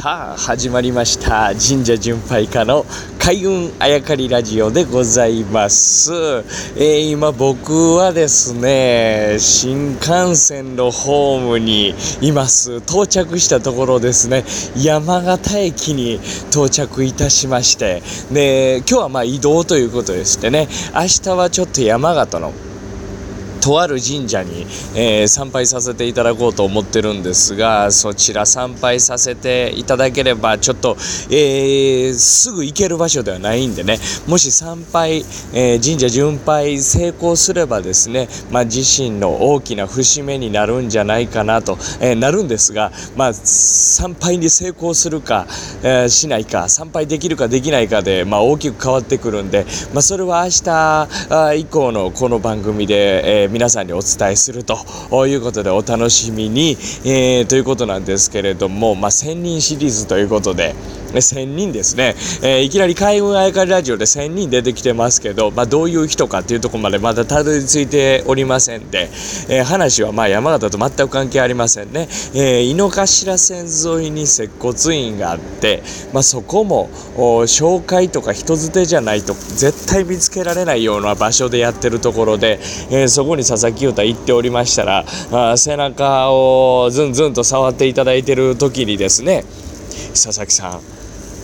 さあ始まりました神社巡拝家の開運あやかりラジオでございます、えー、今僕はですね新幹線のホームにいます。到着したところですね山形駅に到着いたしましてで今日はまあ移動ということでしてね明日はちょっと山形のとある神社に、えー、参拝させていただこうと思ってるんですがそちら参拝させていただければちょっと、えー、すぐ行ける場所ではないんでね。もし参拝、えー、神社巡拝成功すればですね、まあ、自身の大きな節目になるんじゃないかなと、えなるんですが、まあ、参拝に成功するか、えしないか参拝できるかできないかで、まあ、大きく変わってくるんで、まあ、それは明日以降のこの番組で、えー皆さんにお伝えするということでお楽しみに、えー、ということなんですけれども、まあ、1000人シリーズということで、1000人ですね、えー、いきなり開運あやかりラジオで1000人出てきてますけど、まあ、どういう人かっていうところまでまだたどり着いておりませんで、えー、話はまあ山形と全く関係ありませんね、えー、井の頭線沿いに接骨院があって、まあ、そこも紹介とか人づてじゃないと絶対見つけられないような場所でやってるところで、えー、そこに佐々木優太行っておりましたらあ背中をズンズンと触っていただいてる時にですね佐々木さん。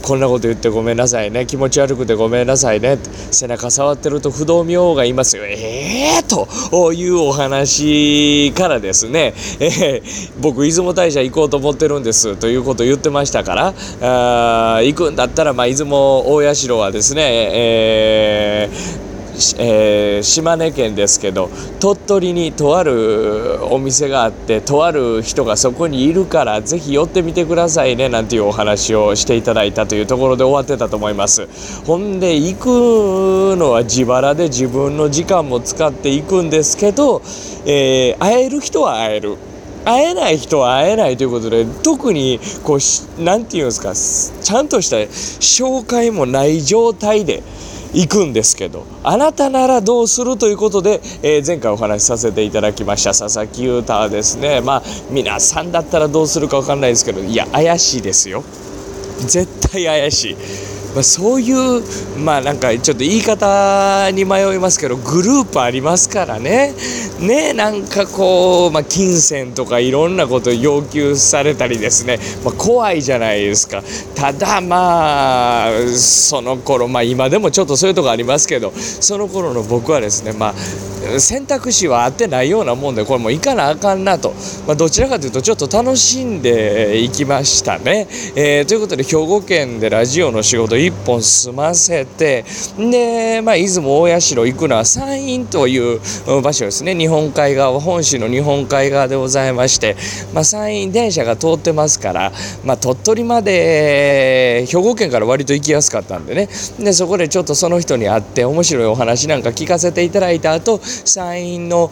こんなこと言ってごめんなさいね。気持ち悪くてごめんなさいね。背中触ってると不動明王がいますよええー、というお話からですね、えー、僕出雲大社行こうと思ってるんですということを言ってましたからあ行くんだったら、まあ、出雲大社はですね、えーえー、島根県ですけど鳥取にとあるお店があってとある人がそこにいるからぜひ寄ってみてくださいねなんていうお話をしていただいたというところで終わってたと思います。ほんで行くのは自腹で自分の時間も使って行くんですけど、えー、会える人は会える。会えない人は会えないということで特にこう何て言うんですかちゃんとした紹介もない状態で行くんですけどあなたならどうするということで、えー、前回お話しさせていただきました。佐々木裕太はですね。まあ皆さんだったらどうするか分かんないですけどいや怪しいですよ。絶対怪しい。まあ、そういうまあなんかちょっと言い方に迷いますけどグループありますからね。ねなんかこう、まあ、金銭とかいろんなこと要求されたりですね、まあ、怖いじゃないですか。ただまあその頃まあ今でもちょっとそういうとこありますけどその頃の僕はですねまあ選択肢は合ってないようなもんでこれもう行かなあかんなと、まあ、どちらかというとちょっと楽しんでいきましたね。えー、ということで兵庫県でラジオの仕事1本済ませてで、まあ、出雲大社行くのは山陰という場所ですね。日本海側本州の日本海側でございまして、まあ、山陰電車が通ってますから、まあ、鳥取まで兵庫県から割と行きやすかったんでね。でそこでちょっとその人に会って面白いお話なんか聞かせていただいた後山陰の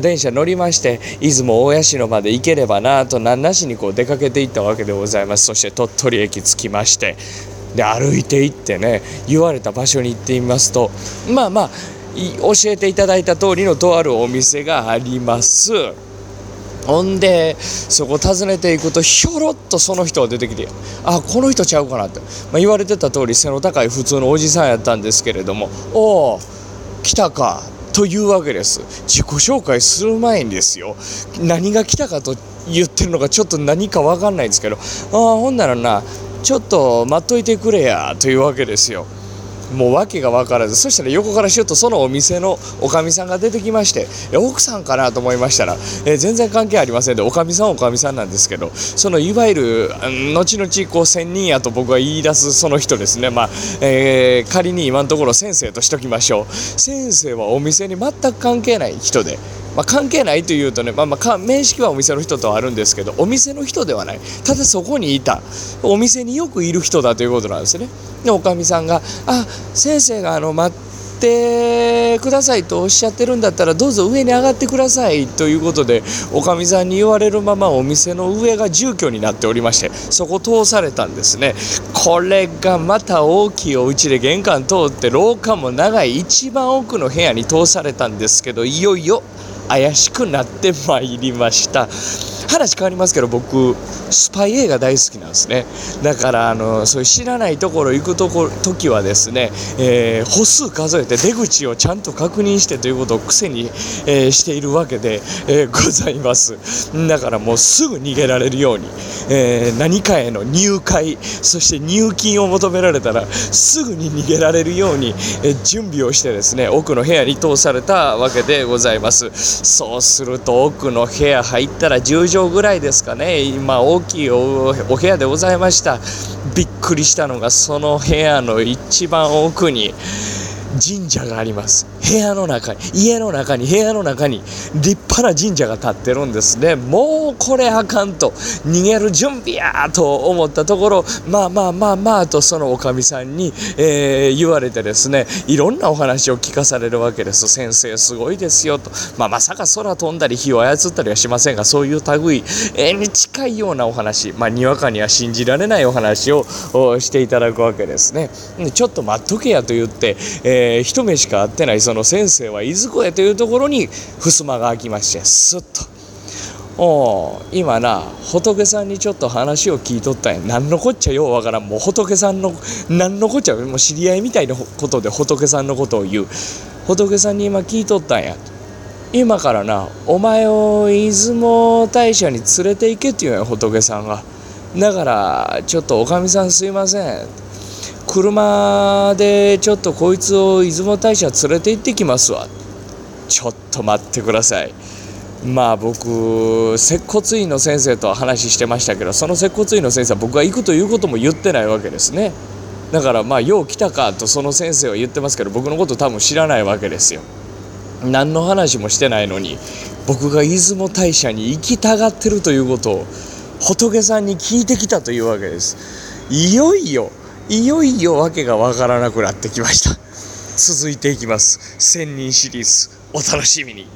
電車乗りまして出雲大社まで行ければなと何なしにこう出かけていったわけでございますそして鳥取駅着きましてで歩いていってね言われた場所に行ってみますとまあまあ教えていただいた通りのとあるお店があります。ほんでそこ訪ねていくとひょろっとその人が出てきてあこの人ちゃうかなって、まあ、言われてた通り背の高い普通のおじさんやったんですけれども「おお来たか」というわけです。自己紹介する前にですよ。何が来たかと言ってるのかちょっと何か分かんないんですけど。ああほんならなちょっと待っといてくれや。というわけですよ。もう訳が分からずそしたら横からしようとそのお店のおかみさんが出てきまして奥さんかなと思いましたら、えー、全然関係ありませんでおかみさんおかみさんなんですけどそのいわゆる後々こう仙人やと僕が言い出すその人ですね。まあ、えー、仮に今のところ先生としときましょう。先生はお店に全く関係ない人でまあ、関係ないというとね、まあ、まあ面識はお店の人とはあるんですけどお店の人ではない。ただそこにいた。お店によくいる人だということなんですね。でおかみさんが「あ先生があの待ってくださいとおっしゃってるんだったらどうぞ上に上がってくださいということでおかみさんに言われるままお店の上が住居になっておりましてそこ通されたんですね。これがまた大きいお家で玄関通って廊下も長い一番奥の部屋に通されたんですけどいよいよ怪しくなってまいりました。話変わりますけど僕スパイ映画大好きなんですね。だからあのそういう知らないところ行くとこ時はですね、えー、歩数数えて出口をちゃんと確認してということを癖に、えー、しているわけで、えー、ございます。だからもうすぐ逃げられるように、え何かへの入会そして入金を求められたらすぐに逃げられるように、え準備をしてですね奥の部屋に通されたわけでございます。そうすると奥の部屋入ったら10畳ぐらいですかね。今大きいお部屋でございました。びっくりしたのがその部屋の一番奥に神社があります。部屋の中に家の中に部屋の中に立派な神社が建ってるんですね。もうこれあかんと逃げる準備やと思ったところまあまあまあまあとそのおかみさんに、えー、言われてですねいろんなお話を聞かされるわけです。先生すごいですよと、まあ、まさか空飛んだり火を操ったりはしませんがそういう類、え、に近いようなお話まあにわかには信じられないお話をしていただくわけですね。ちょっと待っとけやと言って、えー、一目しか会ってないその先生はいずこへというところに襖が開きましてすっと。お今な仏さんにちょっと話を聞いとったんや。何のこっちゃようわからん。もう仏さんの何のこっちゃもう知り合いみたいなことで仏さんのことを言う。仏さんに今聞いとったんや。今からなお前を出雲大社に連れて行けって言うんや仏さんが。だからちょっとおかみさんすいません。車でちょっとこいつを出雲大社連れて行ってきますわ。ちょっと待ってください。まあ僕接骨院の先生と話してましたけどその接骨院の先生は僕が行くということも言ってないわけですね。だからまあよう来たかとその先生は言ってますけど僕のこと多分知らないわけですよ。何の話もしてないのに僕が出雲大社に行きたがってるということを仏さんに聞いてきたというわけです。いよいよいよいよ訳がわからなくなってきました。続いていきます。千人シリーズ。お楽しみに。